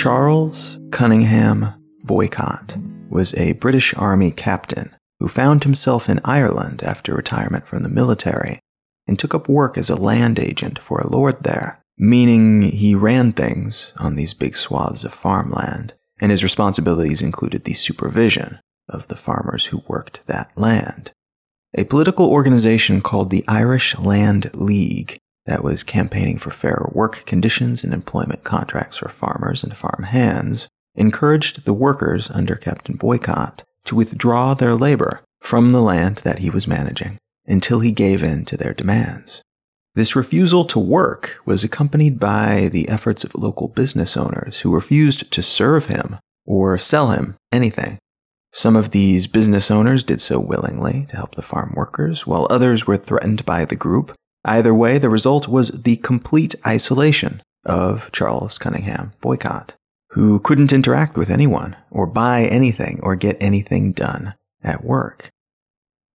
Charles Cunningham Boycott was a British Army captain who found himself in Ireland after retirement from the military and took up work as a land agent for a lord there, meaning he ran things on these big swaths of farmland, and his responsibilities included the supervision of the farmers who worked that land. A political organization called the Irish Land League that was campaigning for fairer work conditions and employment contracts for farmers and farm hands encouraged the workers under Captain Boycott to withdraw their labor from the land that he was managing until he gave in to their demands. This refusal to work was accompanied by the efforts of local business owners who refused to serve him or sell him anything. Some of these business owners did so willingly to help the farm workers, while others were threatened by the group. Either way, the result was the complete isolation of Charles Cunningham Boycott, who couldn't interact with anyone, or buy anything, or get anything done at work.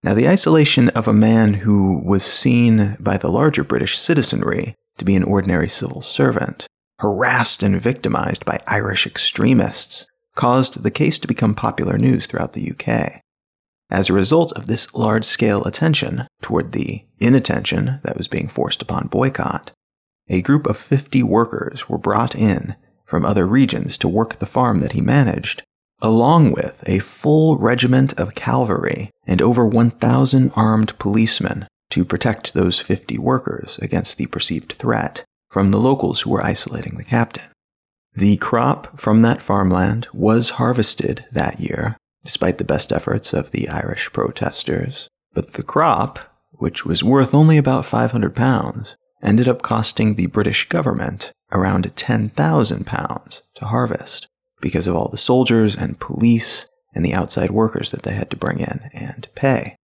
Now, the isolation of a man who was seen by the larger British citizenry to be an ordinary civil servant, harassed and victimized by Irish extremists, caused the case to become popular news throughout the UK. As a result of this large scale attention toward the inattention that was being forced upon boycott, a group of 50 workers were brought in from other regions to work the farm that he managed along with a full regiment of cavalry and over 1,000 armed policemen to protect those 50 workers against the perceived threat from the locals who were isolating the captain. The crop from that farmland was harvested that year, despite the best efforts of the Irish protesters, but the crop, which was worth only about 500 pounds, ended up costing the British government around 10,000 pounds to harvest because of all the soldiers and police and the outside workers that they had to bring in and pay.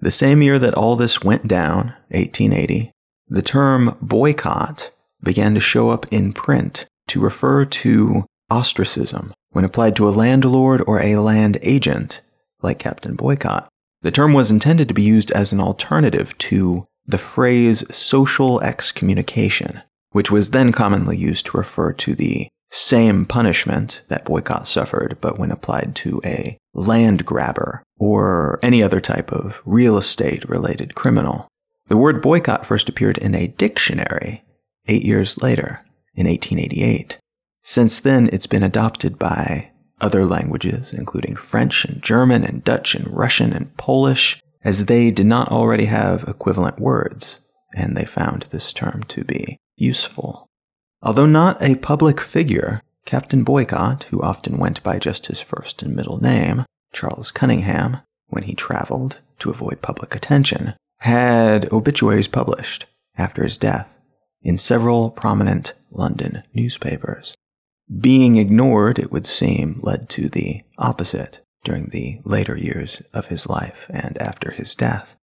The same year that all this went down, 1880, the term boycott began to show up in print to refer to ostracism when applied to a landlord or a land agent like Captain Boycott. The term was intended to be used as an alternative to the phrase social excommunication, which was then commonly used to refer to the same punishment that boycott suffered, but when applied to a land grabber or any other type of real estate related criminal. The word boycott first appeared in a dictionary eight years later, in 1888. Since then, it's been adopted by other languages, including French and German and Dutch and Russian and Polish, as they did not already have equivalent words, and they found this term to be useful. Although not a public figure, Captain Boycott, who often went by just his first and middle name, Charles Cunningham, when he traveled to avoid public attention, had obituaries published after his death in several prominent London newspapers. Being ignored, it would seem, led to the opposite during the later years of his life and after his death.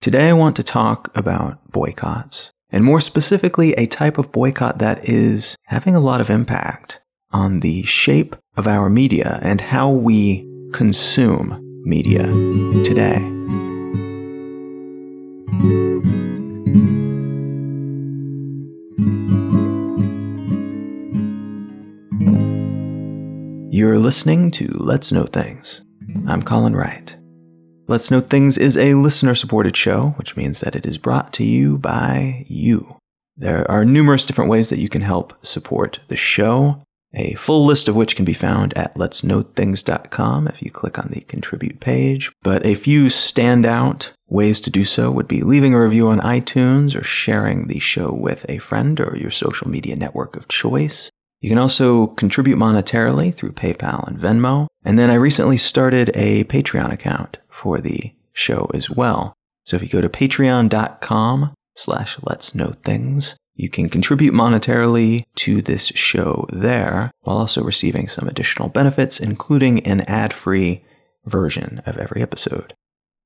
Today I want to talk about boycotts and more specifically, a type of boycott that is having a lot of impact on the shape of our media and how we consume media today. You're listening to Let's Know Things. I'm Colin Wright. Let's Know Things is a listener supported show, which means that it is brought to you by you. There are numerous different ways that you can help support the show, a full list of which can be found at letsknowthings.com if you click on the contribute page. But a few standout ways to do so would be leaving a review on iTunes or sharing the show with a friend or your social media network of choice. You can also contribute monetarily through PayPal and Venmo. And then I recently started a Patreon account for the show as well. So if you go to patreon.com slash let's know things, you can contribute monetarily to this show there while also receiving some additional benefits, including an ad-free version of every episode.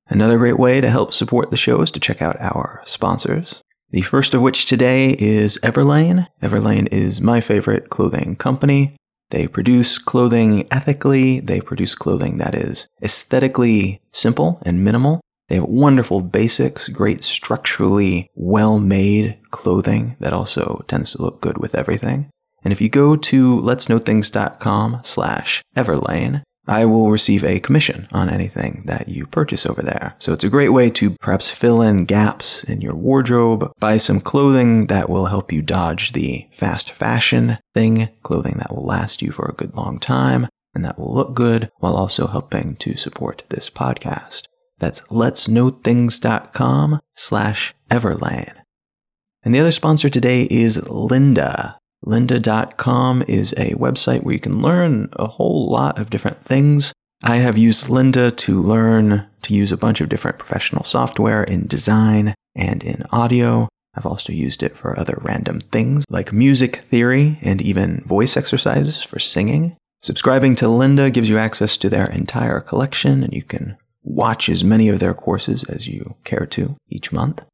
Another great way to help support the show is to check out our sponsors. The first of which today is Everlane. Everlane is my favorite clothing company. They produce clothing ethically. They produce clothing that is aesthetically simple and minimal. They have wonderful basics, great structurally well made clothing that also tends to look good with everything. And if you go to letsknowthings.com slash everlane, I will receive a commission on anything that you purchase over there. So it's a great way to perhaps fill in gaps in your wardrobe, buy some clothing that will help you dodge the fast fashion thing, clothing that will last you for a good long time and that will look good while also helping to support this podcast. That's letsknowthings.com slash everlane. And the other sponsor today is Lynda. Lynda.com is a website where you can learn a whole lot of different things. I have used Lynda to learn to use a bunch of different professional software in design and in audio. I've also used it for other random things like music theory and even voice exercises for singing. Subscribing to Lynda gives you access to their entire collection, and you can watch as many of their courses as you care to each month.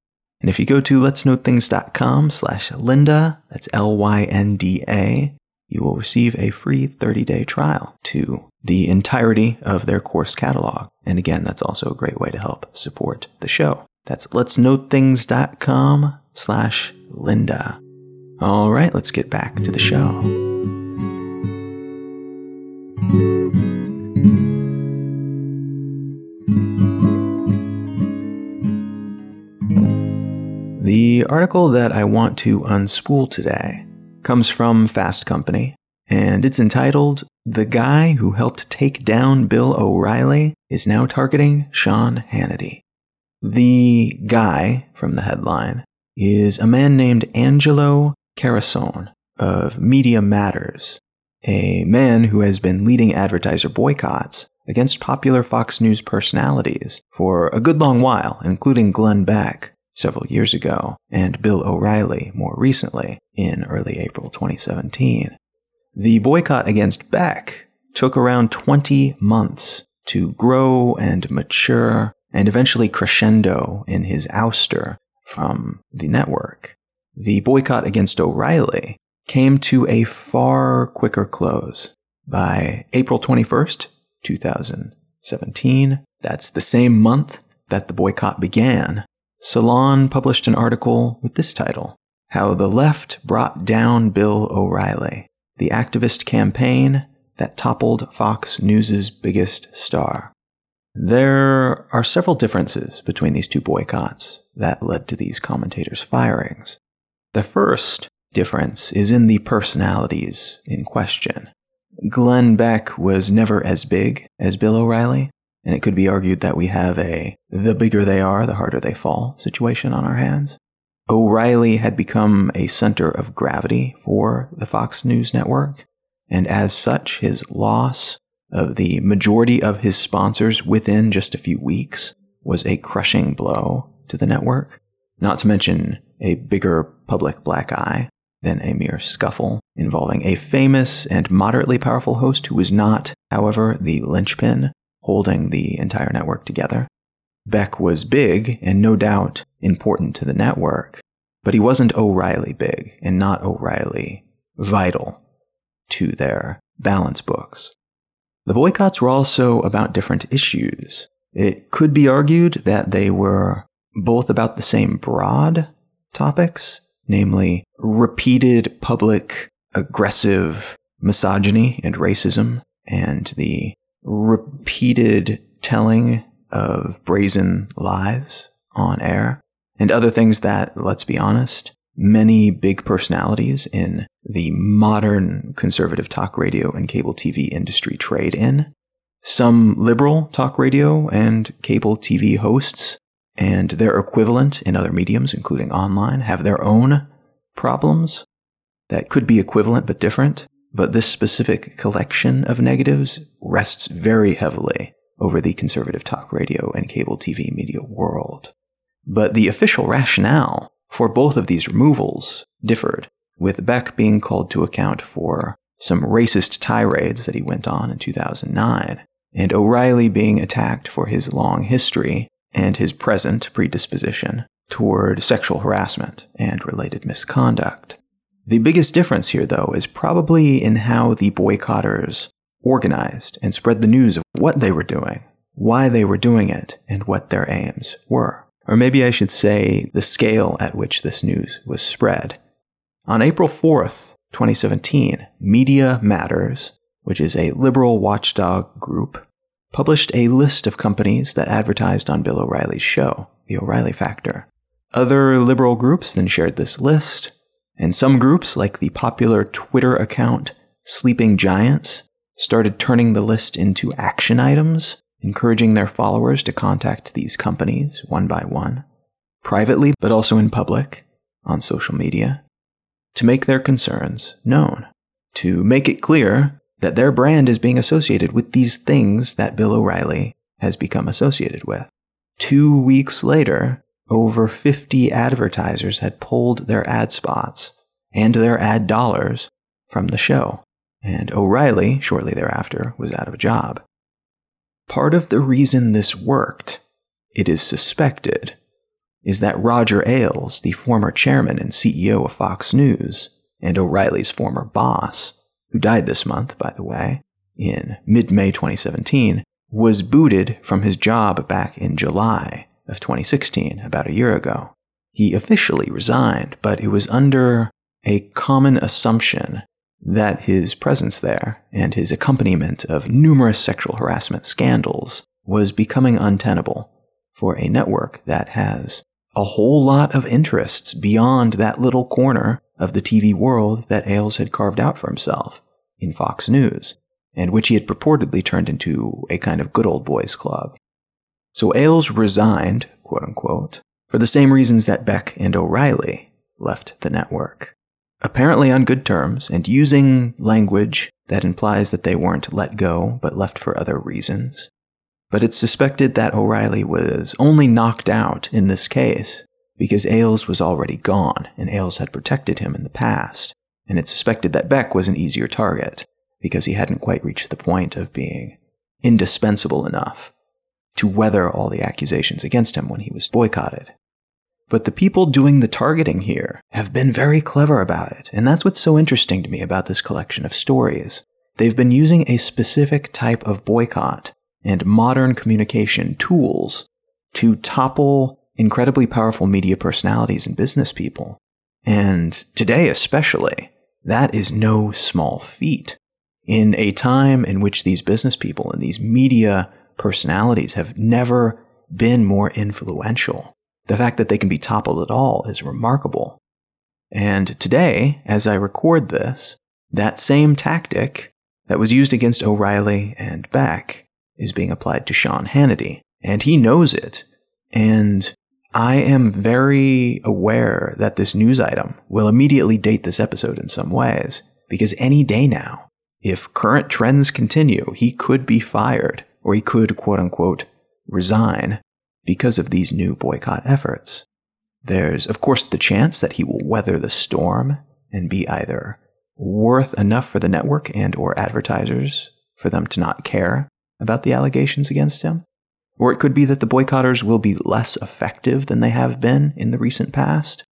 And if you go to letsknowthings.com slash Lynda, that's L-Y-N-D-A, you will receive a free 30-day trial to the entirety of their course catalog. And again, that's also a great way to help support the show. That's letsknowthings.com slash Lynda. All right, let's get back to the show. The article that I want to unspool today comes from Fast Company, and it's entitled The Guy Who Helped Take Down Bill O'Reilly is Now Targeting Sean Hannity. The guy from the headline is a man named Angelo Carusone of Media Matters, a man who has been leading advertiser boycotts against popular Fox News personalities for a good long while, including Glenn Beck, several years ago, and Bill O'Reilly more recently in early April 2017. The boycott against Beck took around 20 months to grow and mature and eventually crescendo in his ouster from the network. The boycott against O'Reilly came to a far quicker close by April 21st, 2017. That's the same month that the boycott began. Salon published an article with this title How the Left Brought Down Bill O'Reilly, the activist campaign that toppled Fox News' biggest star. There are several differences between these two boycotts that led to these commentators' firings. The first difference is in the personalities in question. Glenn Beck was never as big as Bill O'Reilly, and it could be argued that we have a the bigger they are, the harder they fall situation on our hands. O'Reilly had become a center of gravity for the Fox News network, and as such, his loss of the majority of his sponsors within just a few weeks was a crushing blow to the network, not to mention a bigger public black eye than a mere scuffle involving a famous and moderately powerful host who was not, however, the linchpin holding the entire network together. Beck was big and no doubt important to the network, but he wasn't O'Reilly big and not O'Reilly vital to their balance books. The boycotts were also about different issues. It could be argued that they were both about the same broad topics, namely repeated public aggressive misogyny and racism and the repeated telling of brazen lies on air and other things that, let's be honest, many big personalities in the modern conservative talk radio and cable TV industry trade in. Some liberal talk radio and cable TV hosts and their equivalent in other mediums, including online, have their own problems that could be equivalent but different. But this specific collection of negatives rests very heavily over the conservative talk radio and cable TV media world. But the official rationale for both of these removals differed, with Beck being called to account for some racist tirades that he went on in 2009, and O'Reilly being attacked for his long history and his present predisposition toward sexual harassment and related misconduct. The biggest difference here, though, is probably in how the boycotters organized and spread the news of what they were doing, why they were doing it, and what their aims were. Or maybe I should say the scale at which this news was spread. On April 4th, 2017, Media Matters, which is a liberal watchdog group, published a list of companies that advertised on Bill O'Reilly's show, The O'Reilly Factor. Other liberal groups then shared this list, and some groups, like the popular Twitter account Sleeping Giants, started turning the list into action items, encouraging their followers to contact these companies one by one, privately but also in public, on social media, to make their concerns known, to make it clear that their brand is being associated with these things that Bill O'Reilly has become associated with. Two weeks later, over 50 advertisers had pulled their ad spots and their ad dollars from the show, and O'Reilly, shortly thereafter, was out of a job. Part of the reason this worked, it is suspected, is that Roger Ailes, the former chairman and CEO of Fox News, and O'Reilly's former boss, who died this month, by the way, in mid May 2017, was booted from his job back in July of 2016, about a year ago. He officially resigned, but it was under a common assumption that his presence there and his accompaniment of numerous sexual harassment scandals was becoming untenable for a network that has a whole lot of interests beyond that little corner of the TV world that Ailes had carved out for himself in Fox News, and which he had purportedly turned into a kind of good old boys club. So Ailes resigned, quote unquote, for the same reasons that Beck and O'Reilly left the network. Apparently on good terms, and using language that implies that they weren't let go, but left for other reasons. But it's suspected that O'Reilly was only knocked out in this case because Ailes was already gone, and Ailes had protected him in the past, and it's suspected that Beck was an easier target because he hadn't quite reached the point of being indispensable enough to weather all the accusations against him when he was boycotted. But the people doing the targeting here have been very clever about it, and that's what's so interesting to me about this collection of stories. They've been using a specific type of boycott and modern communication tools to topple incredibly powerful media personalities and business people. And today, especially, that is no small feat. In a time in which these business people and these media personalities have never been more influential, the fact that they can be toppled at all is remarkable. And today, as I record this, that same tactic that was used against O'Reilly and Beck is being applied to Sean Hannity. And he knows it. And I am very aware that this news item will immediately date this episode in some ways, because any day now, if current trends continue, he could be fired, or he could, quote unquote, resign because of these new boycott efforts. There's, of course, the chance that he will weather the storm and be either worth enough for the network and or advertisers for them to not care about the allegations against him, or it could be that the boycotters will be less effective than they have been in the recent past.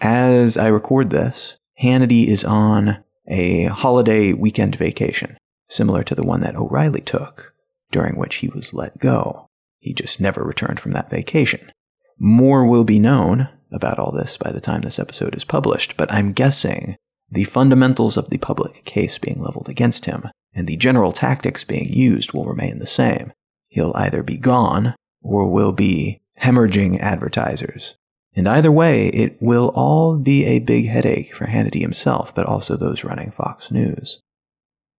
As I record this, Hannity is on a holiday weekend vacation, similar to the one that O'Reilly took, during which he was let go. He just never returned from that vacation. More will be known about all this by the time this episode is published, but I'm guessing the fundamentals of the public case being leveled against him and the general tactics being used will remain the same he'll either be gone or will be hemorrhaging advertisers. And either way, it will all be a big headache for Hannity himself, but also those running Fox News.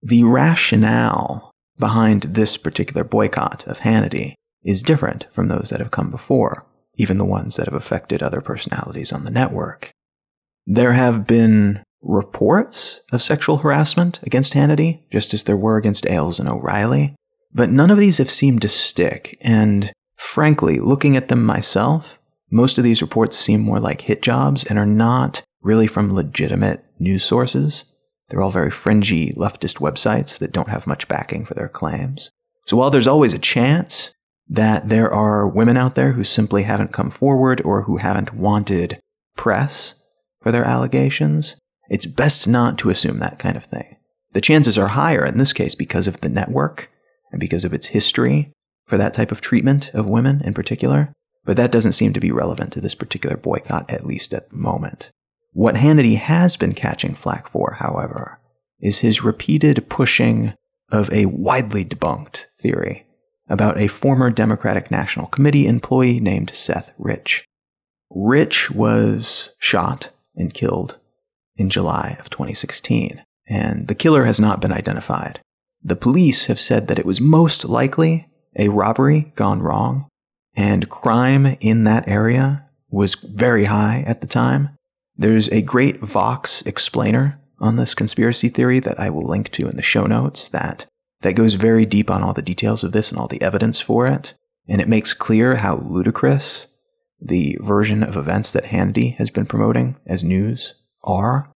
The rationale behind this particular boycott of Hannity is different from those that have come before, even the ones that have affected other personalities on the network. There have been reports of sexual harassment against Hannity, just as there were against Ailes and O'Reilly, but none of these have seemed to stick, and frankly, looking at them myself, most of these reports seem more like hit jobs and are not really from legitimate news sources. They're all very fringy leftist websites that don't have much backing for their claims. So while there's always a chance that there are women out there who simply haven't come forward or who haven't wanted press for their allegations, it's best not to assume that kind of thing. The chances are higher in this case because of the network and because of its history for that type of treatment of women in particular, but that doesn't seem to be relevant to this particular boycott, at least at the moment. What Hannity has been catching flack for, however, is his repeated pushing of a widely debunked theory about a former Democratic National Committee employee named Seth Rich. Rich was shot and killed in July of 2016, and the killer has not been identified. The police have said that it was most likely a robbery gone wrong, and crime in that area was very high at the time. There's a great Vox explainer on this conspiracy theory that I will link to in the show notes that that goes very deep on all the details of this and all the evidence for it, and it makes clear how ludicrous the version of events that Hannity has been promoting as news are.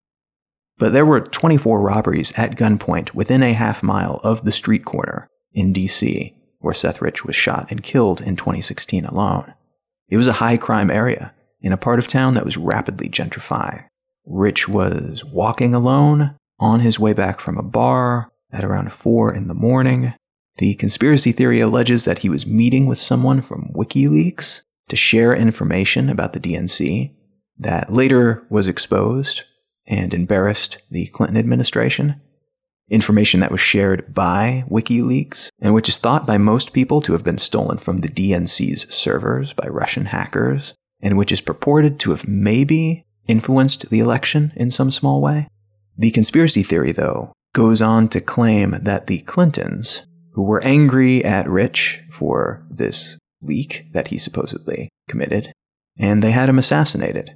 But there were 24 robberies at gunpoint within a half mile of the street corner in DC where Seth Rich was shot and killed in 2016 alone. It was a high crime area in a part of town that was rapidly gentrifying. Rich was walking alone on his way back from a bar at around 4 in the morning. The conspiracy theory alleges that he was meeting with someone from WikiLeaks to share information about the DNC that later was exposed and embarrassed the Clinton administration. Information that was shared by WikiLeaks and which is thought by most people to have been stolen from the DNC's servers by Russian hackers and which is purported to have maybe influenced the election in some small way. The conspiracy theory, though, goes on to claim that the Clintons, who were angry at Rich for this leak that he supposedly committed, and they had him assassinated.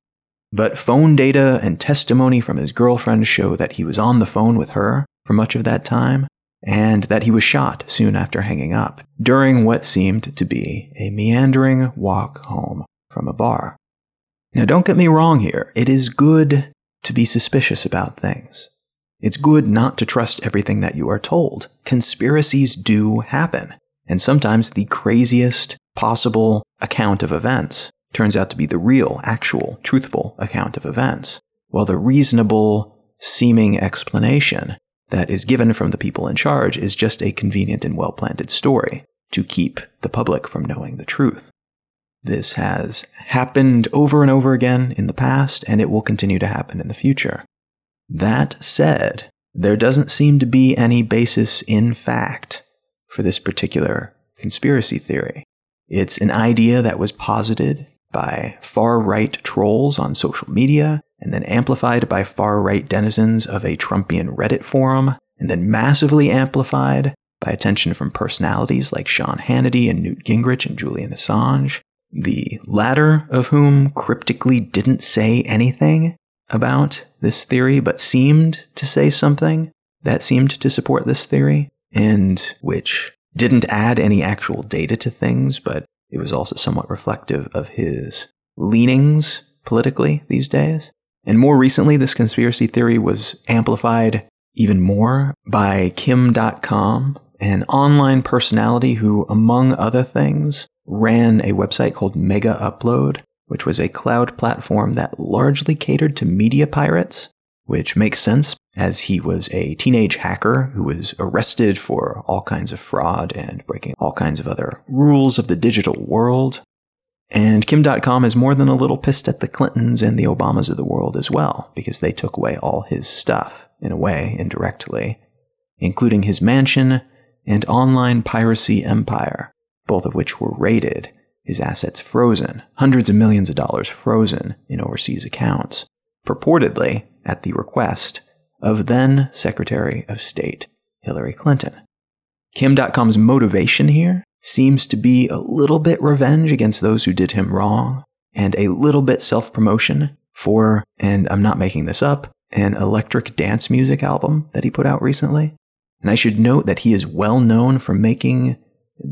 But phone data and testimony from his girlfriend show that he was on the phone with her for much of that time, and that he was shot soon after hanging up, during what seemed to be a meandering walk home from a bar. Now, don't get me wrong here, it is good to be suspicious about things. It's good not to trust everything that you are told. Conspiracies do happen, and sometimes the craziest possible account of events turns out to be the real, actual, truthful account of events, while the reasonable seeming explanation that is given from the people in charge is just a convenient and well planted story to keep the public from knowing the truth. This has happened over and over again in the past, and it will continue to happen in the future. That said, there doesn't seem to be any basis in fact for this particular conspiracy theory. It's an idea that was posited by far right trolls on social media, and then amplified by far right denizens of a Trumpian Reddit forum, and then massively amplified by attention from personalities like Sean Hannity and Newt Gingrich and Julian Assange, the latter of whom cryptically didn't say anything about this theory, but seemed to say something that seemed to support this theory, and which didn't add any actual data to things, but it was also somewhat reflective of his leanings politically these days. And more recently, this conspiracy theory was amplified even more by Kim Dotcom, an online personality who, among other things, ran a website called Megaupload, which was a cloud platform that largely catered to media pirates which makes sense as he was a teenage hacker who was arrested for all kinds of fraud and breaking all kinds of other rules of the digital world. And Kim Dotcom is more than a little pissed at the Clintons and the Obamas of the world as well, because they took away all his stuff, in a way, indirectly, including his mansion and online piracy empire, both of which were raided, his assets frozen, hundreds of millions of dollars frozen in overseas accounts. Purportedly, at the request of then Secretary of State Hillary Clinton. Kim Dotcom's motivation here seems to be a little bit revenge against those who did him wrong, and a little bit self promotion for, and I'm not making this up, an electric dance music album that he put out recently. And I should note that he is well known for making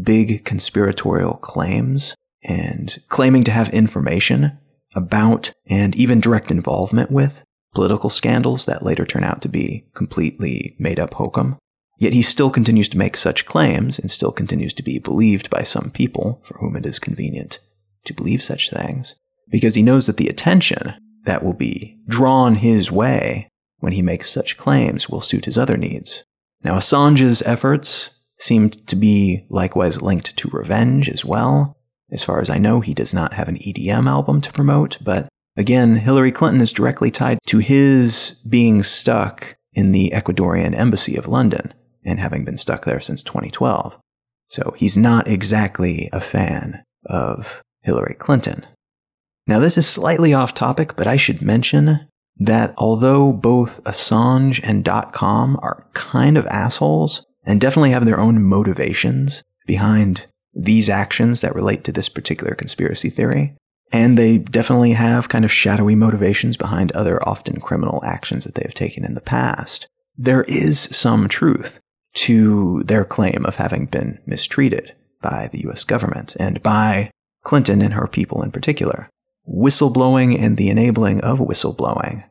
big conspiratorial claims and claiming to have information about and even direct involvement with political scandals that later turn out to be completely made up hokum. Yet he still continues to make such claims and still continues to be believed by some people for whom it is convenient to believe such things, because he knows that the attention that will be drawn his way when he makes such claims will suit his other needs. Now, Assange's efforts seemed to be likewise linked to revenge as well. As far as I know, he does not have an EDM album to promote, but again, Hillary Clinton is directly tied to his being stuck in the Ecuadorian embassy of London and having been stuck there since 2012. So he's not exactly a fan of Hillary Clinton. Now, this is slightly off topic, but I should mention that although both Assange and Dotcom are kind of assholes and definitely have their own motivations behind these actions that relate to this particular conspiracy theory, and they definitely have kind of shadowy motivations behind other often criminal actions that they have taken in the past, there is some truth to their claim of having been mistreated by the US government and by Clinton and her people in particular. Whistleblowing and the enabling of whistleblowing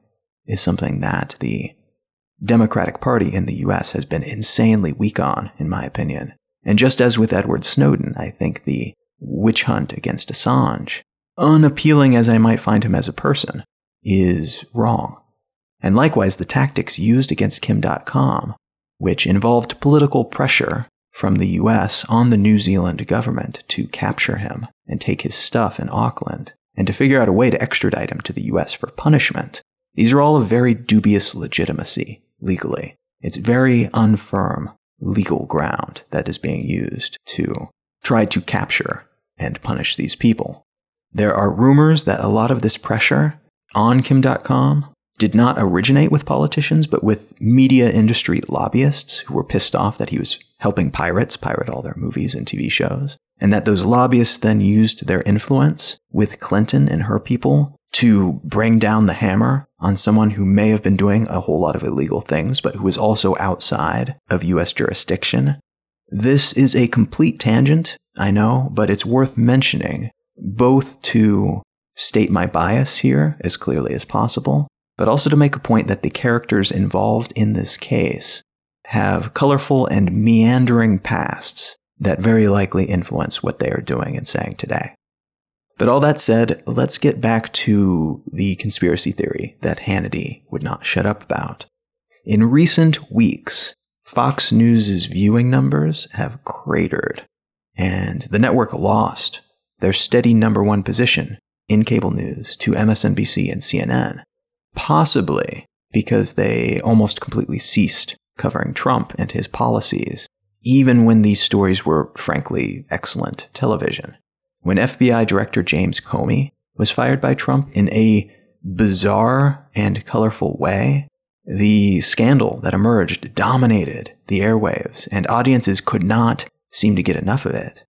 is something that the Democratic Party in the US has been insanely weak on, in my opinion. And just as with Edward Snowden, I think the witch hunt against Assange, unappealing as I might find him as a person, is wrong. And likewise, the tactics used against Kim Dotcom, which involved political pressure from the US on the New Zealand government to capture him and take his stuff in Auckland, and to figure out a way to extradite him to the US for punishment, these are all of very dubious legitimacy legally. It's very unfirm legal ground that is being used to try to capture and punish these people. There are rumors that a lot of this pressure on Kim Dotcom did not originate with politicians, but with media industry lobbyists who were pissed off that he was helping pirates pirate all their movies and TV shows, and that those lobbyists then used their influence with Clinton and her people to bring down the hammer on someone who may have been doing a whole lot of illegal things, but who is also outside of US jurisdiction. This is a complete tangent, I know, but it's worth mentioning, both to state my bias here as clearly as possible, but also to make a point that the characters involved in this case have colorful and meandering pasts that very likely influence what they are doing and saying today. But all that said, let's get back to the conspiracy theory that Hannity would not shut up about. In recent weeks, Fox News' viewing numbers have cratered, and the network lost their steady number one position in cable news to MSNBC and CNN, possibly because they almost completely ceased covering Trump and his policies, even when these stories were frankly excellent television when FBI Director James Comey was fired by Trump in a bizarre and colorful way, the scandal that emerged dominated the airwaves, and audiences could not seem to get enough of it.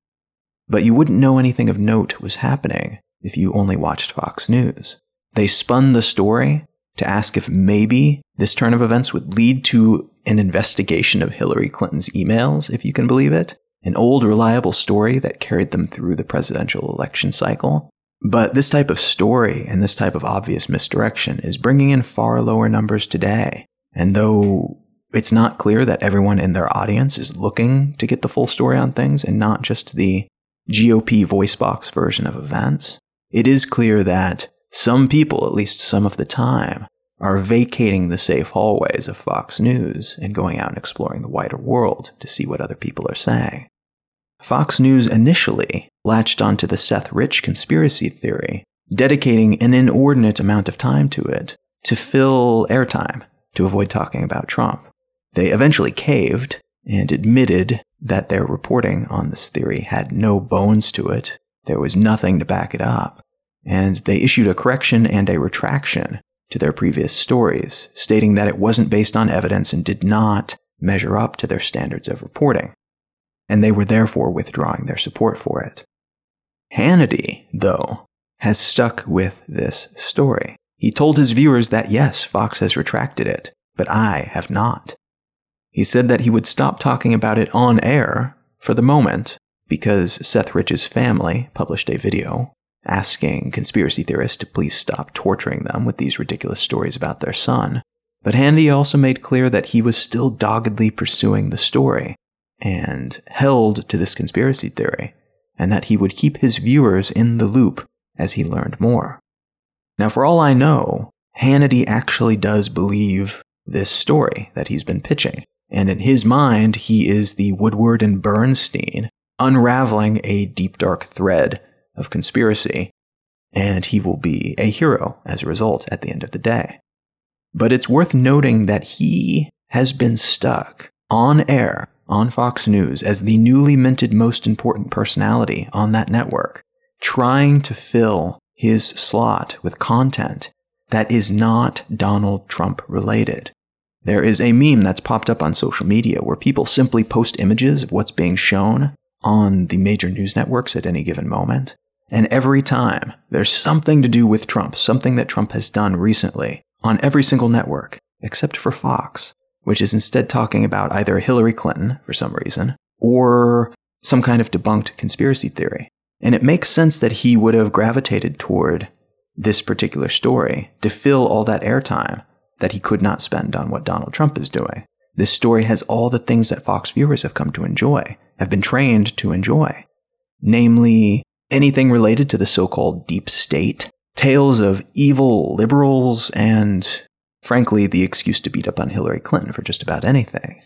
But you wouldn't know anything of note was happening if you only watched Fox News. They spun the story to ask if maybe this turn of events would lead to an investigation of Hillary Clinton's emails, if you can believe it, an old, reliable story that carried them through the presidential election cycle. But this type of story and this type of obvious misdirection is bringing in far lower numbers today. And though it's not clear that everyone in their audience is looking to get the full story on things and not just the GOP voice box version of events, it is clear that some people, at least some of the time, are vacating the safe hallways of Fox News and going out and exploring the wider world to see what other people are saying. Fox News initially latched onto the Seth Rich conspiracy theory, dedicating an inordinate amount of time to it to fill airtime to avoid talking about Trump. They eventually caved and admitted that their reporting on this theory had no bones to it. There was nothing to back it up. And they issued a correction and a retraction to their previous stories, stating that it wasn't based on evidence and did not measure up to their standards of reporting, and they were therefore withdrawing their support for it. Hannity, though, has stuck with this story. He told his viewers that yes, Fox has retracted it, but I have not. He said that he would stop talking about it on air for the moment because Seth Rich's family published a video asking conspiracy theorists to please stop torturing them with these ridiculous stories about their son. But Hannity also made clear that he was still doggedly pursuing the story and held to this conspiracy theory, and that he would keep his viewers in the loop as he learned more. Now, for all I know, Hannity actually does believe this story that he's been pitching. And in his mind, he is the Woodward and Bernstein unraveling a deep, dark thread of conspiracy, and he will be a hero as a result at the end of the day. But it's worth noting that he has been stuck on air on Fox News as the newly minted most important personality on that network, trying to fill his slot with content that is not Donald Trump related. There is a meme that's popped up on social media where people simply post images of what's being shown on the major news networks at any given moment. And every time there's something to do with Trump, something that Trump has done recently on every single network, except for Fox, which is instead talking about either Hillary Clinton for some reason or some kind of debunked conspiracy theory. And it makes sense that he would have gravitated toward this particular story to fill all that airtime that he could not spend on what Donald Trump is doing. This story has all the things that Fox viewers have come to enjoy, have been trained to enjoy. Namely, anything related to the so called deep state, tales of evil liberals, and frankly, the excuse to beat up on Hillary Clinton for just about anything.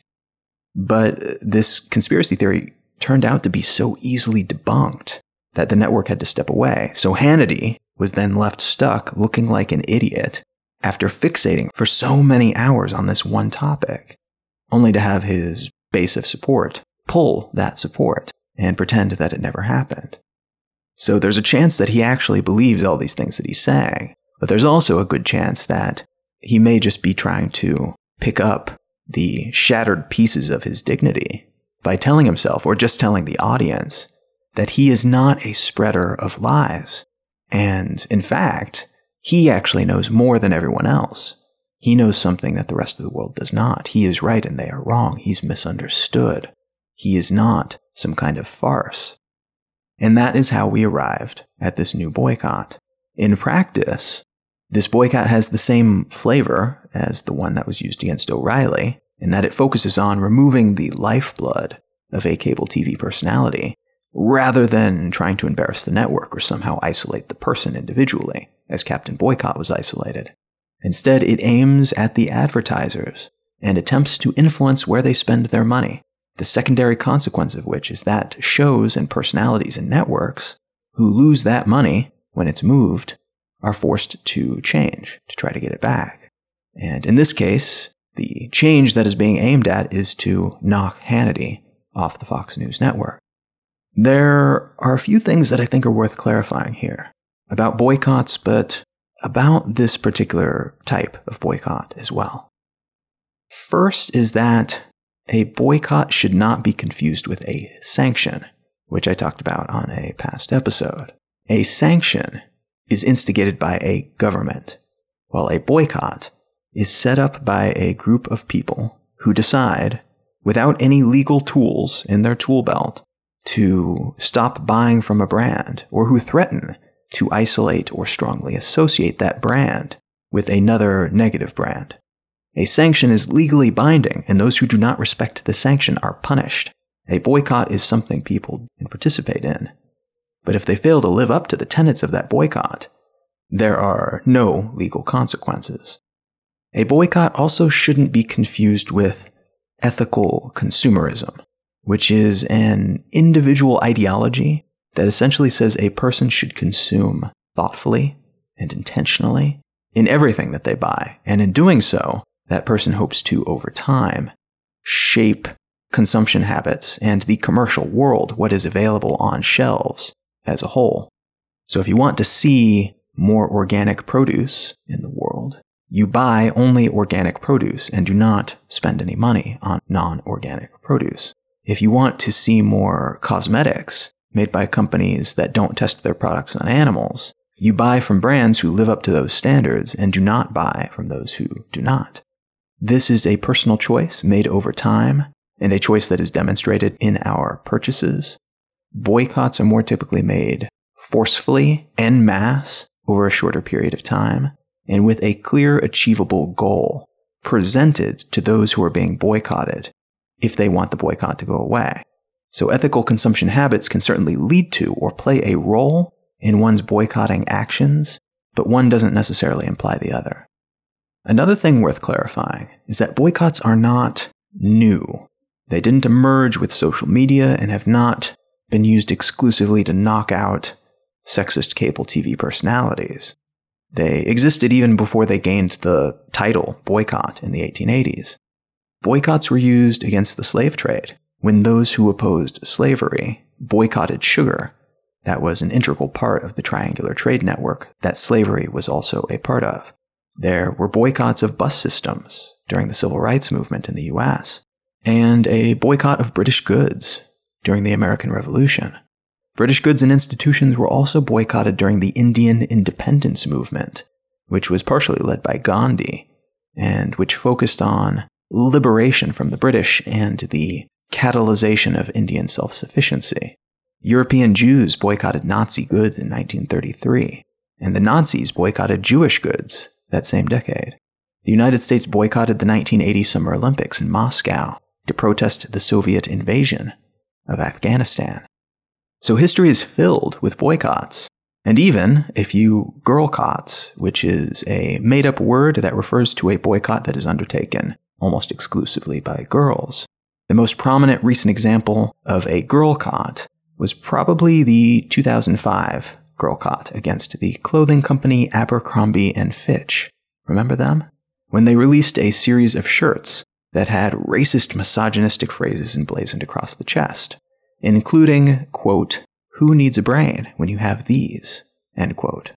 But this conspiracy theory turned out to be so easily debunked that the network had to step away. So Hannity was then left stuck looking like an idiot after fixating for so many hours on this one topic, only to have his base of support pull that support and pretend that it never happened. So there's a chance that he actually believes all these things that he's saying, but there's also a good chance that he may just be trying to pick up the shattered pieces of his dignity by telling himself, or just telling the audience, that he is not a spreader of lies. And in fact, he actually knows more than everyone else. He knows something that the rest of the world does not. He is right and they are wrong. He's misunderstood. He is not some kind of farce. And that is how we arrived at this new boycott. In practice, this boycott has the same flavor as the one that was used against O'Reilly, in that it focuses on removing the lifeblood of a cable TV personality, rather than trying to embarrass the network or somehow isolate the person individually as Captain Boycott was isolated. Instead, it aims at the advertisers and attempts to influence where they spend their money, the secondary consequence of which is that shows and personalities and networks who lose that money when it's moved are forced to change to try to get it back. And in this case, the change that is being aimed at is to knock Hannity off the Fox News network. There are a few things that I think are worth clarifying here about boycotts, but about this particular type of boycott as well. First is that a boycott should not be confused with a sanction, which I talked about on a past episode. A sanction is instigated by a government, while a boycott is set up by a group of people who decide, without any legal tools in their tool belt, to stop buying from a brand or who threaten to isolate or strongly associate that brand with another negative brand. A sanction is legally binding, and those who do not respect the sanction are punished. A boycott is something people can participate in. But if they fail to live up to the tenets of that boycott, there are no legal consequences. A boycott also shouldn't be confused with ethical consumerism, which is an individual ideology that essentially says a person should consume thoughtfully and intentionally in everything that they buy. And in doing so, that person hopes to, over time, shape consumption habits and the commercial world, what is available on shelves as a whole. So if you want to see more organic produce in the world, you buy only organic produce and do not spend any money on non organic produce. If you want to see more cosmetics made by companies that don't test their products on animals, you buy from brands who live up to those standards and do not buy from those who do not. This is a personal choice made over time and a choice that is demonstrated in our purchases. Boycotts are more typically made forcefully en masse over a shorter period of time and with a clear achievable goal presented to those who are being boycotted if they want the boycott to go away. So ethical consumption habits can certainly lead to or play a role in one's boycotting actions, but one doesn't necessarily imply the other. Another thing worth clarifying is that boycotts are not new. They didn't emerge with social media and have not been used exclusively to knock out sexist cable TV personalities. They existed even before they gained the title boycott in the 1880s. Boycotts were used against the slave trade when those who opposed slavery boycotted sugar. That was an integral part of the triangular trade network that slavery was also a part of. There were boycotts of bus systems during the civil rights movement in the US, and a boycott of British goods during the American Revolution. British goods and institutions were also boycotted during the Indian independence movement, which was partially led by Gandhi, and which focused on liberation from the British and the catalyzation of Indian self sufficiency. European Jews boycotted Nazi goods in 1933, and the Nazis boycotted Jewish goods that same decade. The United States boycotted the 1980 Summer Olympics in Moscow to protest the Soviet invasion of Afghanistan. So history is filled with boycotts, and even a few girlcotts, which is a made up word that refers to a boycott that is undertaken almost exclusively by girls. The most prominent recent example of a girlcott was probably the 2005 girlcott against the clothing company Abercrombie and Fitch. Remember them? When they released a series of shirts that had racist misogynistic phrases emblazoned across the chest, including, quote, who needs a brain when you have these, end quote.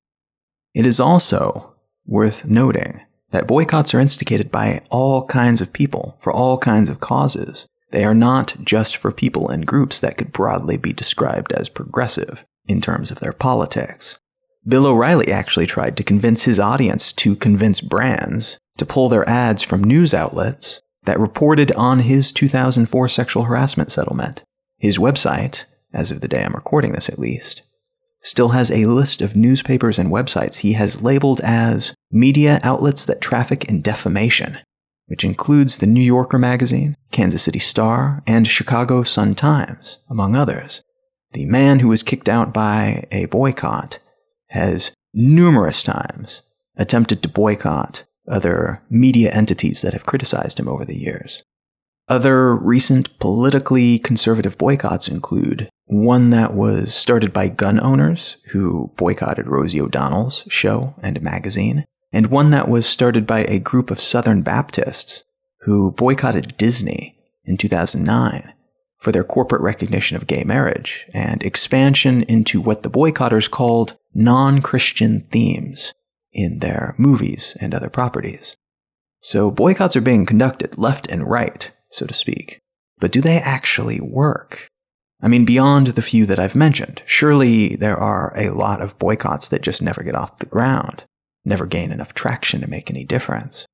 It is also worth noting that boycotts are instigated by all kinds of people for all kinds of causes. They are not just for people and groups that could broadly be described as progressive in terms of their politics. Bill O'Reilly actually tried to convince his audience to convince brands to pull their ads from news outlets that reported on his 2004 sexual harassment settlement. His website, as of the day I'm recording this at least, still has a list of newspapers and websites he has labeled as media outlets that traffic in defamation, which includes the New Yorker magazine, Kansas City Star, and Chicago Sun Times, among others. The man who was kicked out by a boycott has numerous times attempted to boycott other media entities that have criticized him over the years. Other recent politically conservative boycotts include one that was started by gun owners who boycotted Rosie O'Donnell's show and magazine, and one that was started by a group of Southern Baptists who boycotted Disney in 2009 for their corporate recognition of gay marriage and expansion into what the boycotters called non Christian themes in their movies and other properties. So boycotts are being conducted left and right, so to speak. But do they actually work? I mean, beyond the few that I've mentioned, surely there are a lot of boycotts that just never get off the ground, never gain enough traction to make any difference.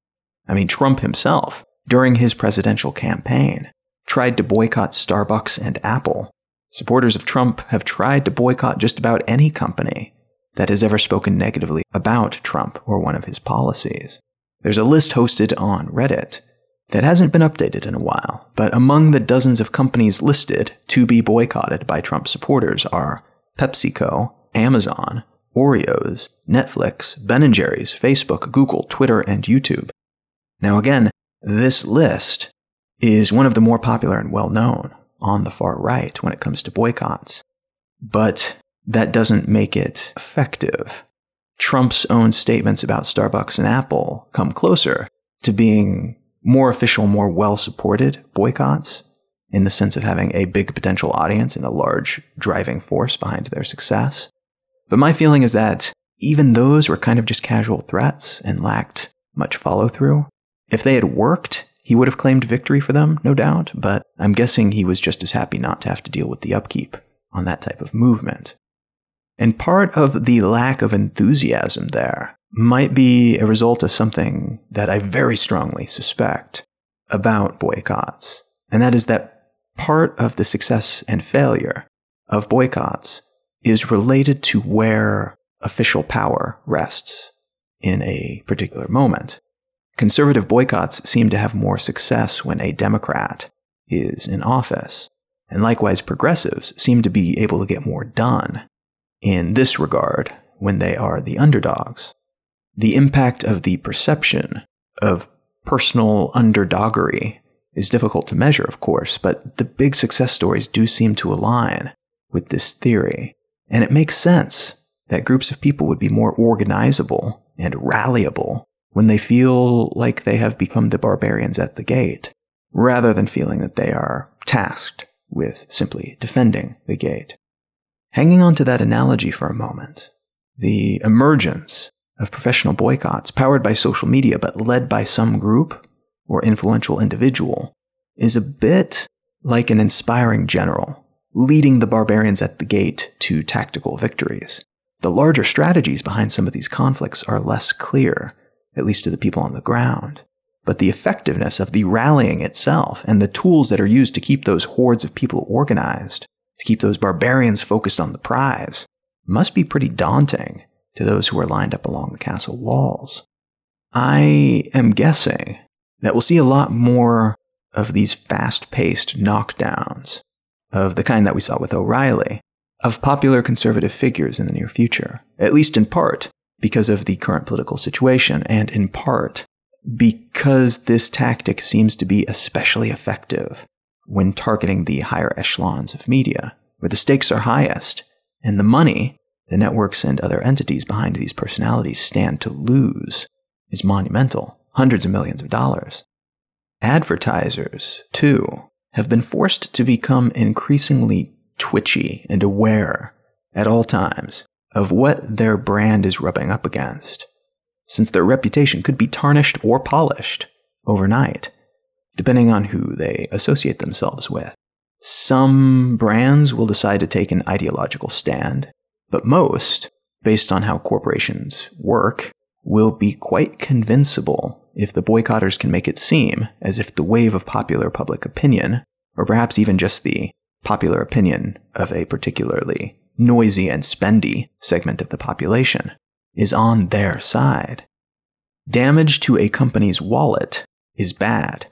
I mean, Trump himself, during his presidential campaign, tried to boycott Starbucks and Apple. Supporters of Trump have tried to boycott just about any company that has ever spoken negatively about Trump or one of his policies. There's a list hosted on Reddit that hasn't been updated in a while, but among the dozens of companies listed to be boycotted by Trump supporters are PepsiCo, Amazon, Oreos, Netflix, Ben & Jerry's, Facebook, Google, Twitter, and YouTube. Now again, this list is one of the more popular and well known on the far right when it comes to boycotts. But that doesn't make it effective. Trump's own statements about Starbucks and Apple come closer to being more official, more well supported boycotts in the sense of having a big potential audience and a large driving force behind their success. But my feeling is that even those were kind of just casual threats and lacked much follow through. If they had worked, he would have claimed victory for them, no doubt, but I'm guessing he was just as happy not to have to deal with the upkeep on that type of movement. And part of the lack of enthusiasm there might be a result of something that I very strongly suspect about boycotts. And that is that part of the success and failure of boycotts is related to where official power rests in a particular moment. Conservative boycotts seem to have more success when a Democrat is in office. And likewise, progressives seem to be able to get more done in this regard when they are the underdogs. The impact of the perception of personal underdoggery is difficult to measure, of course, but the big success stories do seem to align with this theory. And it makes sense that groups of people would be more organizable and rallyable when they feel like they have become the barbarians at the gate, rather than feeling that they are tasked with simply defending the gate. Hanging on to that analogy for a moment, the emergence of professional boycotts powered by social media but led by some group or influential individual is a bit like an inspiring general leading the barbarians at the gate to tactical victories. The larger strategies behind some of these conflicts are less clear, at least to the people on the ground. But the effectiveness of the rallying itself and the tools that are used to keep those hordes of people organized, to keep those barbarians focused on the prize, must be pretty daunting to those who are lined up along the castle walls. I am guessing that we'll see a lot more of these fast paced knockdowns, of the kind that we saw with O'Reilly, of popular conservative figures in the near future, at least in part because of the current political situation, and in part because this tactic seems to be especially effective when targeting the higher echelons of media, where the stakes are highest, and the money the networks and other entities behind these personalities stand to lose is monumental hundreds of millions of dollars. Advertisers, too, have been forced to become increasingly twitchy and aware at all times of what their brand is rubbing up against, since their reputation could be tarnished or polished overnight, depending on who they associate themselves with. Some brands will decide to take an ideological stand, but most, based on how corporations work, will be quite convincible if the boycotters can make it seem as if the wave of popular public opinion, or perhaps even just the popular opinion of a particularly noisy and spendy segment of the population, is on their side. Damage to a company's wallet is bad.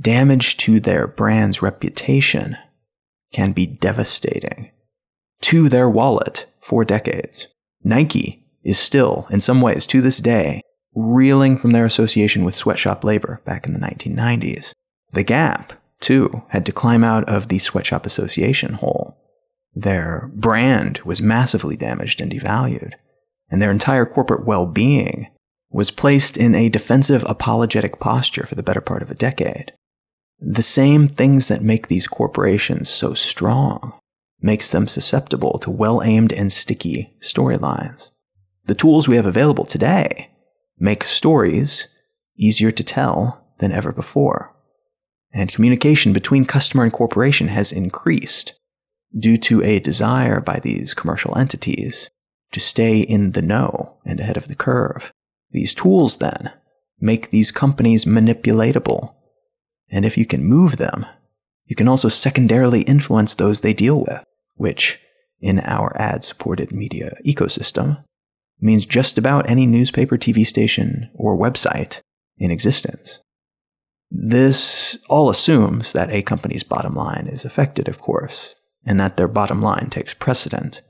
Damage to their brand's reputation can be devastating. To their wallet for decades. Nike is still, in some ways, to this day, reeling from their association with sweatshop labor back in the 1990s. The Gap, too, had to climb out of the sweatshop association hole. Their brand was massively damaged and devalued, and their entire corporate well being was placed in a defensive apologetic posture for the better part of a decade. The same things that make these corporations so strong makes them susceptible to well aimed and sticky storylines. The tools we have available today make stories easier to tell than ever before. And communication between customer and corporation has increased due to a desire by these commercial entities to stay in the know and ahead of the curve. These tools, then, make these companies manipulatable. And if you can move them, you can also secondarily influence those they deal with, which, in our ad supported media ecosystem, means just about any newspaper, TV station, or website in existence. This all assumes that a company's bottom line is affected, of course, and that their bottom line takes precedent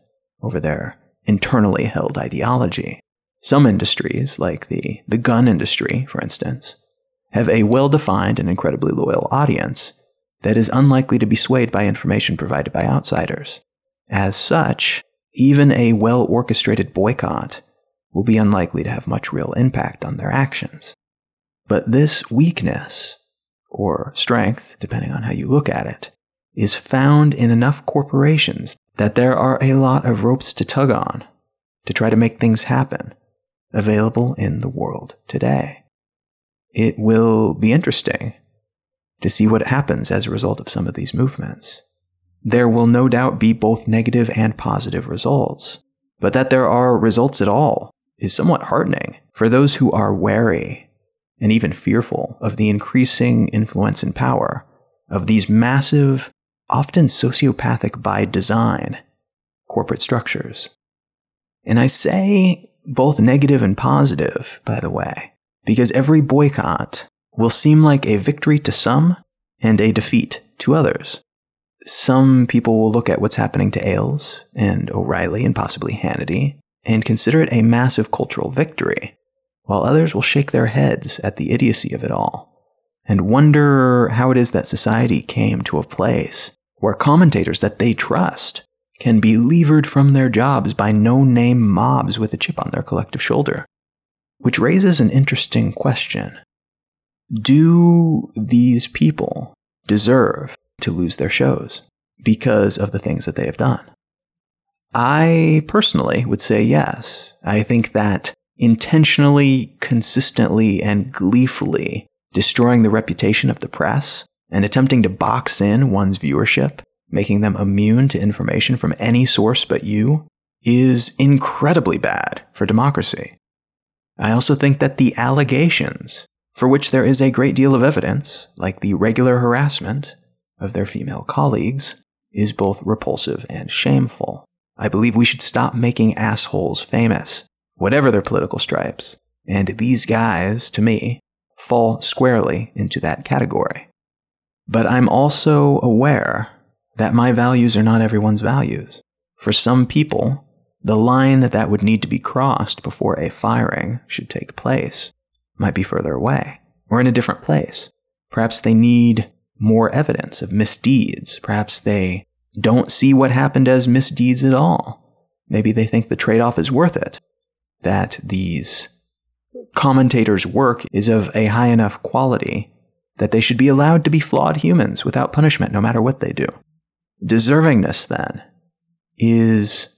over their internally held ideology. Some industries, like the, the gun industry, for instance, have a well defined and incredibly loyal audience that is unlikely to be swayed by information provided by outsiders. As such, even a well orchestrated boycott will be unlikely to have much real impact on their actions. But this weakness, or strength, depending on how you look at it, is found in enough corporations that there are a lot of ropes to tug on to try to make things happen available in the world today. It will be interesting to see what happens as a result of some of these movements there will no doubt be both negative and positive results. But that there are results at all is somewhat heartening for those who are wary and even fearful of the increasing influence and power of these massive, often sociopathic by design, corporate structures. And I say both negative and positive, by the way, because every boycott will seem like a victory to some and a defeat to others. Some people will look at what's happening to Ailes and O'Reilly and possibly Hannity and consider it a massive cultural victory. while others will shake their heads at the idiocy of it all and wonder how it is that society came to a place where commentators that they trust can be levered from their jobs by no name mobs with a chip on their collective shoulder. Which raises an interesting question Do these people deserve to lose their shows because of the things that they have done? I personally would say yes. I think that intentionally, consistently, and gleefully destroying the reputation of the press and attempting to box in one's viewership, making them immune to information from any source but you, is incredibly bad for democracy. I also think that the allegations, for which there is a great deal of evidence, like the regular harassment of their female colleagues, is both repulsive and shameful. I believe we should stop making assholes famous, whatever their political stripes. And these guys, to me, fall squarely into that category. But I'm also aware that my values are not everyone's values. For some people, the line that that would need to be crossed before a firing should take place might be further away or in a different place. Perhaps they need more evidence of misdeeds. Perhaps they don't see what happened as misdeeds at all. Maybe they think the trade off is worth it. That these commentators' work is of a high enough quality that they should be allowed to be flawed humans without punishment, no matter what they do. Deservingness, then, is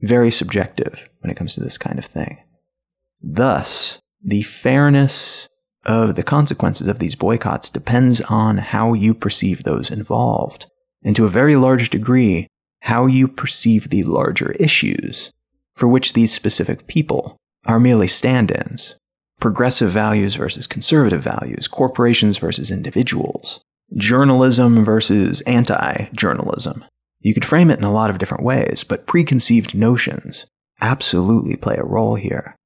very subjective when it comes to this kind of thing. Thus, the fairness of the consequences of these boycotts depends on how you perceive those involved, and to a very large degree, how you perceive the larger issues for which these specific people are merely stand ins progressive values versus conservative values, corporations versus individuals, journalism versus anti journalism. You could frame it in a lot of different ways, but preconceived notions absolutely play a role here.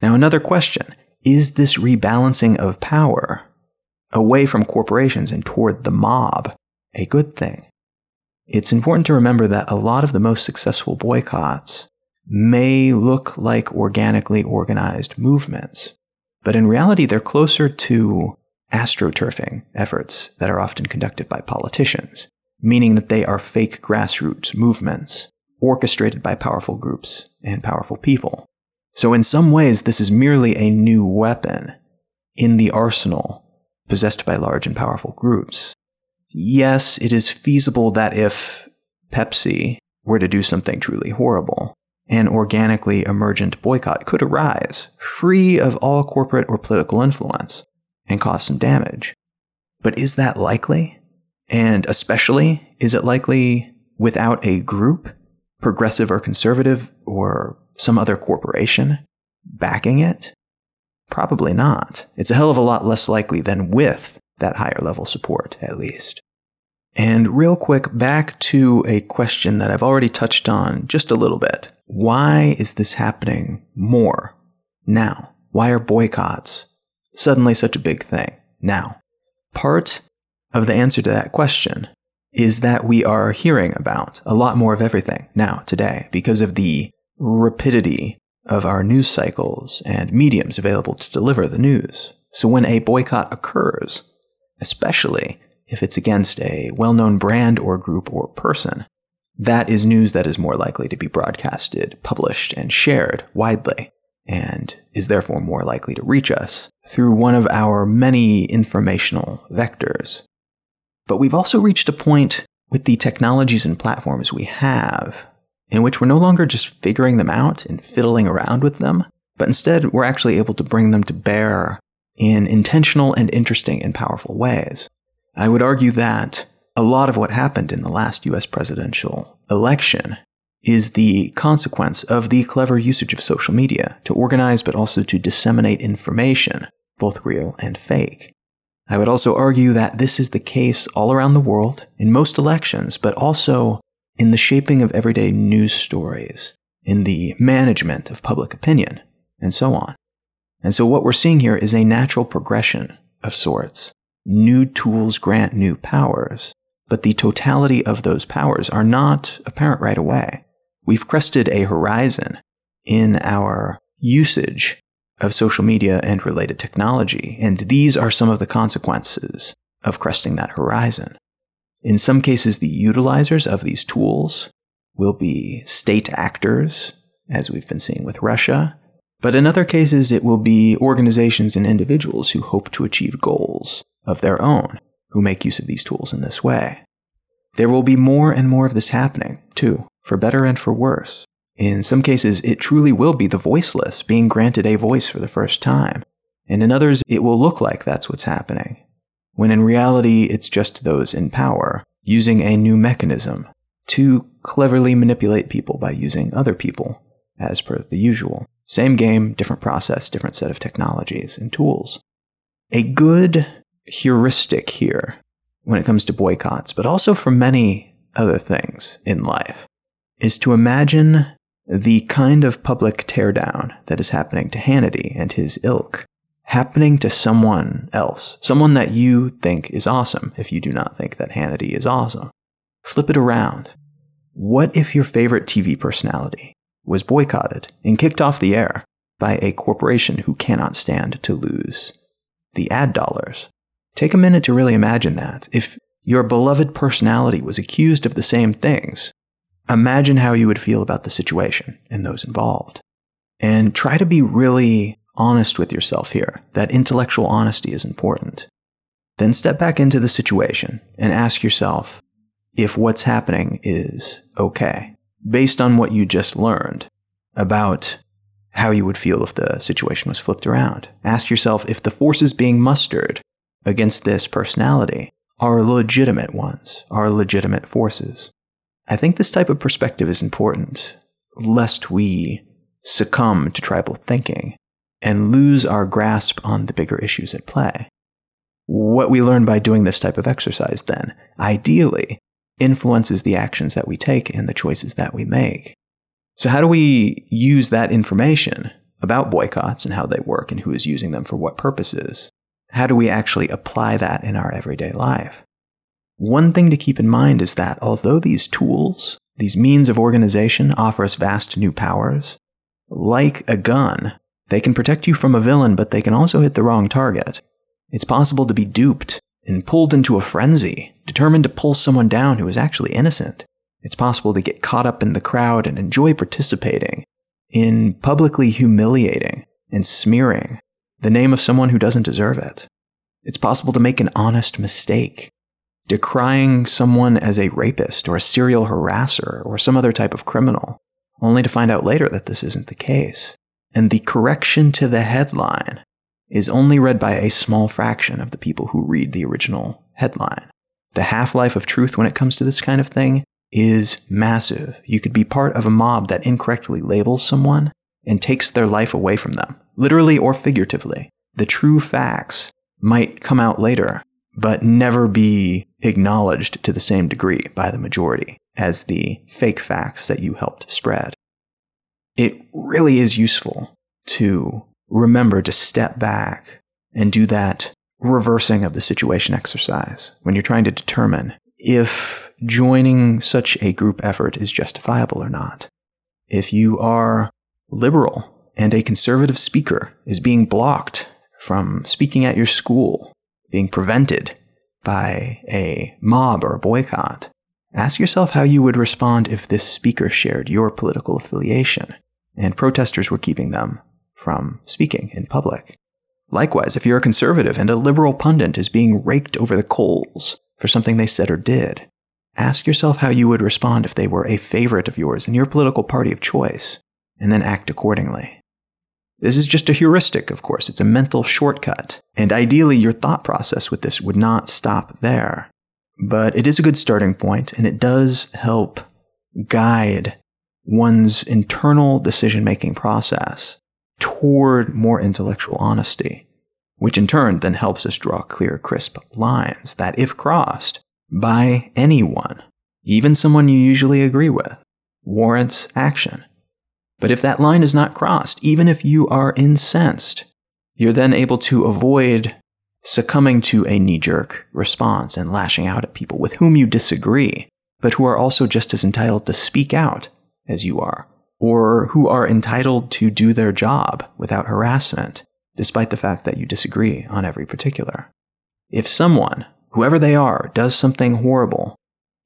Now, another question is this rebalancing of power away from corporations and toward the mob a good thing? It's important to remember that a lot of the most successful boycotts may look like organically organized movements, but in reality, they're closer to astroturfing efforts that are often conducted by politicians, meaning that they are fake grassroots movements orchestrated by powerful groups and powerful people. So, in some ways, this is merely a new weapon in the arsenal possessed by large and powerful groups. Yes, it is feasible that if Pepsi were to do something truly horrible, an organically emergent boycott could arise, free of all corporate or political influence, and cause some damage. But is that likely? And especially, is it likely without a group, progressive or conservative, or some other corporation, backing it? Probably not. It's a hell of a lot less likely than with that higher level support, at least. And real quick, back to a question that I've already touched on just a little bit. Why is this happening more now? Why are boycotts suddenly such a big thing now? Part of the answer to that question is that we are hearing about a lot more of everything now, today, because of the rapidity of our news cycles and mediums available to deliver the news. So when a boycott occurs, especially if it's against a well known brand or group or person. That is news that is more likely to be broadcasted, published, and shared widely, and is therefore more likely to reach us through one of our many informational vectors. But we've also reached a point with the technologies and platforms we have in which we're no longer just figuring them out and fiddling around with them, but instead we're actually able to bring them to bear in intentional and interesting and powerful ways. I would argue that a lot of what happened in the last US presidential election is the consequence of the clever usage of social media to organize but also to disseminate information, both real and fake. I would also argue that this is the case all around the world in most elections, but also in the shaping of everyday news stories, in the management of public opinion, and so on. And so what we're seeing here is a natural progression of sorts. New tools grant new powers, but the totality of those powers are not apparent right away. We've crested a horizon in our usage of social media and related technology, and these are some of the consequences of cresting that horizon. In some cases, the utilizers of these tools will be state actors, as we've been seeing with Russia, but in other cases, it will be organizations and individuals who hope to achieve goals of their own who make use of these tools in this way. There will be more and more of this happening, too, for better and for worse. In some cases, it truly will be the voiceless being granted a voice for the first time, and in others, it will look like that's what's happening, when in reality, it's just those in power using a new mechanism to cleverly manipulate people by using other people, as per the usual. Same game, different process, different set of technologies and tools. A good heuristic here when it comes to boycotts, but also for many other things in life, is to imagine the kind of public teardown that is happening to Hannity and his ilk happening to someone else, someone that you think is awesome if you do not think that Hannity is awesome. Flip it around. What if your favorite TV personality was boycotted and kicked off the air by a corporation who cannot stand to lose the ad dollars Take a minute to really imagine that. If your beloved personality was accused of the same things, imagine how you would feel about the situation and those involved. And try to be really honest with yourself here. That intellectual honesty is important. Then step back into the situation and ask yourself if what's happening is okay, based on what you just learned about how you would feel if the situation was flipped around. Ask yourself if the forces being mustered against this personality are legitimate ones, are legitimate forces. I think this type of perspective is important, lest we succumb to tribal thinking and lose our grasp on the bigger issues at play. What we learn by doing this type of exercise, then, ideally, influences the actions that we take and the choices that we make. So, how do we use that information about boycotts and how they work and who is using them for what purposes how do we actually apply that in our everyday life? One thing to keep in mind is that although these tools, these means of organization offer us vast new powers, like a gun, they can protect you from a villain, but they can also hit the wrong target. It's possible to be duped and pulled into a frenzy, determined to pull someone down who is actually innocent. It's possible to get caught up in the crowd and enjoy participating in publicly humiliating and smearing the name of someone who doesn't deserve it. It's possible to make an honest mistake, decrying someone as a rapist or a serial harasser or some other type of criminal, only to find out later that this isn't the case. And the correction to the headline is only read by a small fraction of the people who read the original headline. The half life of truth when it comes to this kind of thing is massive. You could be part of a mob that incorrectly labels someone and takes their life away from them literally or figuratively. The true facts might come out later, but never be acknowledged to the same degree by the majority as the fake facts that you helped spread. It really is useful to remember to step back and do that reversing of the situation exercise when you're trying to determine if joining such a group effort is justifiable or not. If you are liberal and a conservative speaker is being blocked from speaking at your school, being prevented by a mob or a boycott, ask yourself how you would respond if this speaker shared your political affiliation and protesters were keeping them from speaking in public. Likewise, if you're a conservative and a liberal pundit is being raked over the coals for something they said or did, ask yourself how you would respond if they were a favorite of yours in your political party of choice, and then act accordingly. This is just a heuristic, of course. It's a mental shortcut. And ideally, your thought process with this would not stop there. But it is a good starting point, and it does help guide one's internal decision making process toward more intellectual honesty, which in turn then helps us draw clear, crisp lines that, if crossed by anyone, even someone you usually agree with, warrants action. But if that line is not crossed, even if you are incensed, you're then able to avoid succumbing to a knee jerk response and lashing out at people with whom you disagree, but who are also just as entitled to speak out as you are or who are entitled to do their job without harassment, despite the fact that you disagree on every particular. If someone, whoever they are, does something horrible,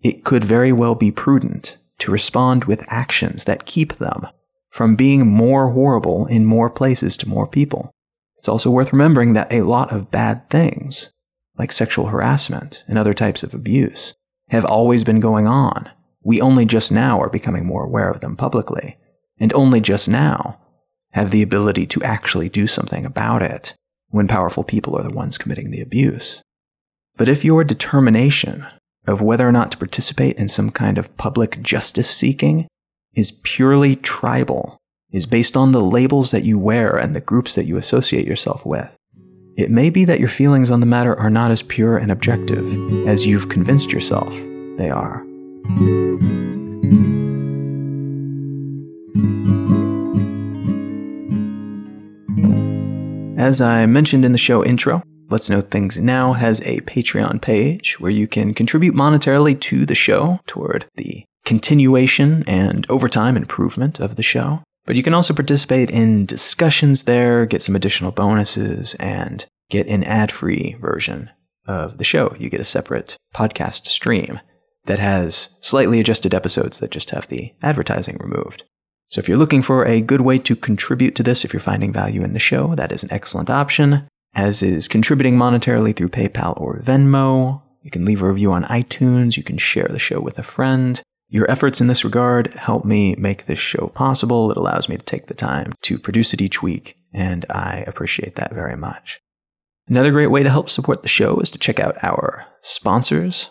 it could very well be prudent to respond with actions that keep them from being more horrible in more places to more people. It's also worth remembering that a lot of bad things, like sexual harassment and other types of abuse, have always been going on. We only just now are becoming more aware of them publicly, and only just now have the ability to actually do something about it when powerful people are the ones committing the abuse. But if your determination of whether or not to participate in some kind of public justice seeking is purely tribal is based on the labels that you wear and the groups that you associate yourself with. It may be that your feelings on the matter are not as pure and objective as you've convinced yourself they are. As I mentioned in the show intro, Let's Know Things Now has a Patreon page where you can contribute monetarily to the show toward the continuation and overtime improvement of the show. But you can also participate in discussions there, get some additional bonuses, and get an ad free version of the show. You get a separate podcast stream that has slightly adjusted episodes that just have the advertising removed. So if you're looking for a good way to contribute to this, if you're finding value in the show, that is an excellent option, as is contributing monetarily through PayPal or Venmo. You can leave a review on iTunes, you can share the show with a friend, your efforts in this regard help me make this show possible. It allows me to take the time to produce it each week, and I appreciate that very much. Another great way to help support the show is to check out our sponsors.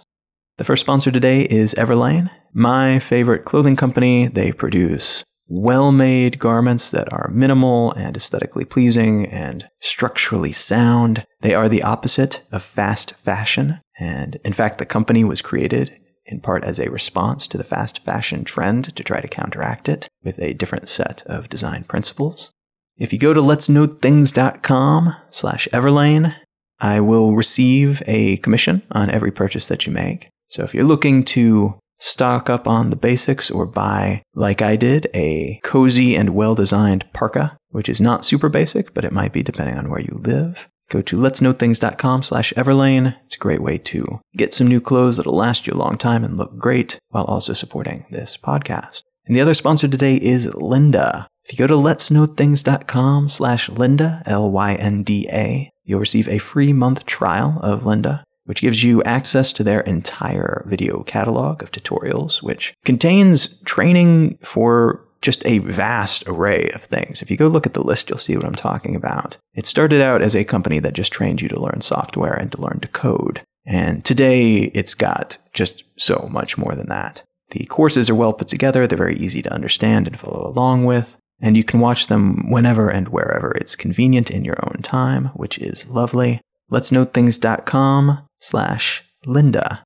The first sponsor today is Everlane, my favorite clothing company. They produce well made garments that are minimal and aesthetically pleasing and structurally sound. They are the opposite of fast fashion. And in fact, the company was created in part as a response to the fast fashion trend to try to counteract it with a different set of design principles. If you go to letsknowthings.com slash everlane, I will receive a commission on every purchase that you make. So if you're looking to stock up on the basics or buy, like I did, a cozy and well-designed parka, which is not super basic, but it might be depending on where you live, Go to letsknowthings.com slash everlane. Great way to get some new clothes that'll last you a long time and look great while also supporting this podcast. And the other sponsor today is Lynda. If you go to letsknowthings.com slash Lynda, L-Y-N-D-A, you'll receive a free month trial of Lynda, which gives you access to their entire video catalog of tutorials, which contains training for just a vast array of things. If you go look at the list, you'll see what I'm talking about. It started out as a company that just trained you to learn software and to learn to code. And today it's got just so much more than that. The courses are well put together, they're very easy to understand and follow along with, and you can watch them whenever and wherever it's convenient in your own time, which is lovely. Let's things.com slash Lynda.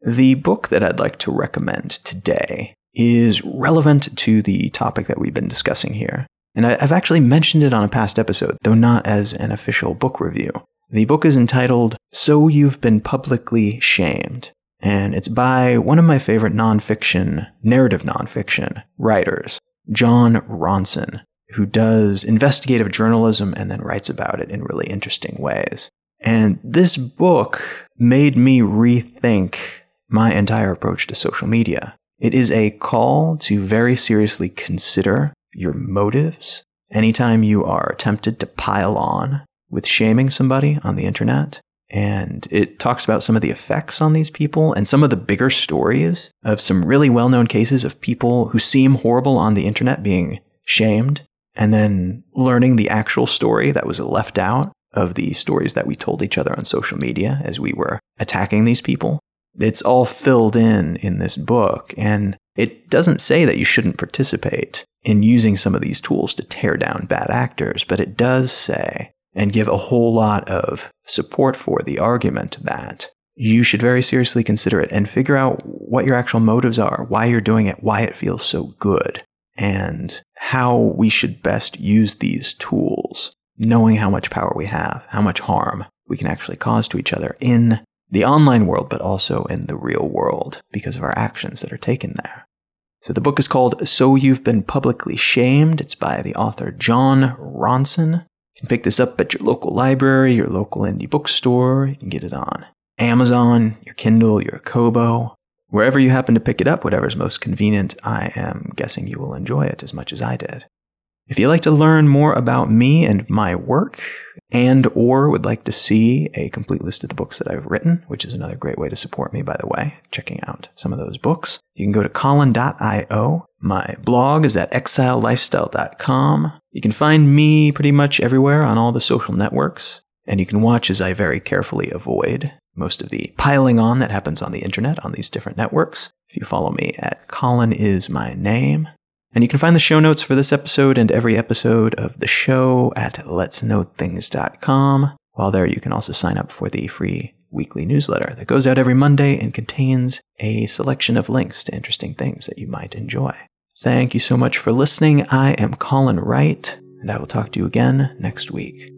The book that I'd like to recommend today is relevant to the topic that we've been discussing here. And I've actually mentioned it on a past episode, though not as an official book review. The book is entitled So You've Been Publicly Shamed, and it's by one of my favorite nonfiction, narrative nonfiction writers, Jon Ronson, who does investigative journalism and then writes about it in really interesting ways. And this book made me rethink my entire approach to social media. It is a call to very seriously consider your motives anytime you are tempted to pile on with shaming somebody on the internet. And it talks about some of the effects on these people and some of the bigger stories of some really well known cases of people who seem horrible on the internet being shamed and then learning the actual story that was left out of the stories that we told each other on social media as we were attacking these people. It's all filled in in this book, and it doesn't say that you shouldn't participate in using some of these tools to tear down bad actors, but it does say and give a whole lot of support for the argument that you should very seriously consider it and figure out what your actual motives are, why you're doing it, why it feels so good, and how we should best use these tools, knowing how much power we have, how much harm we can actually cause to each other in the online world, but also in the real world because of our actions that are taken there. So the book is called So You've Been Publicly Shamed. It's by the author Jon Ronson. You can pick this up at your local library, your local indie bookstore. You can get it on Amazon, your Kindle, your Kobo. Wherever you happen to pick it up, whatever's most convenient, I am guessing you will enjoy it as much as I did. If you'd like to learn more about me and my work, and or would like to see a complete list of the books that I've written, which is another great way to support me, by the way, checking out some of those books, you can go to colin.io. My blog is at exilelifestyle.com. You can find me pretty much everywhere on all the social networks, and you can watch as I very carefully avoid most of the piling on that happens on the internet on these different networks. If you follow me at Colin is my name, and you can find the show notes for this episode and every episode of the show at letsknowthings.com. While there, you can also sign up for the free weekly newsletter that goes out every Monday and contains a selection of links to interesting things that you might enjoy. Thank you so much for listening. I am Colin Wright, and I will talk to you again next week.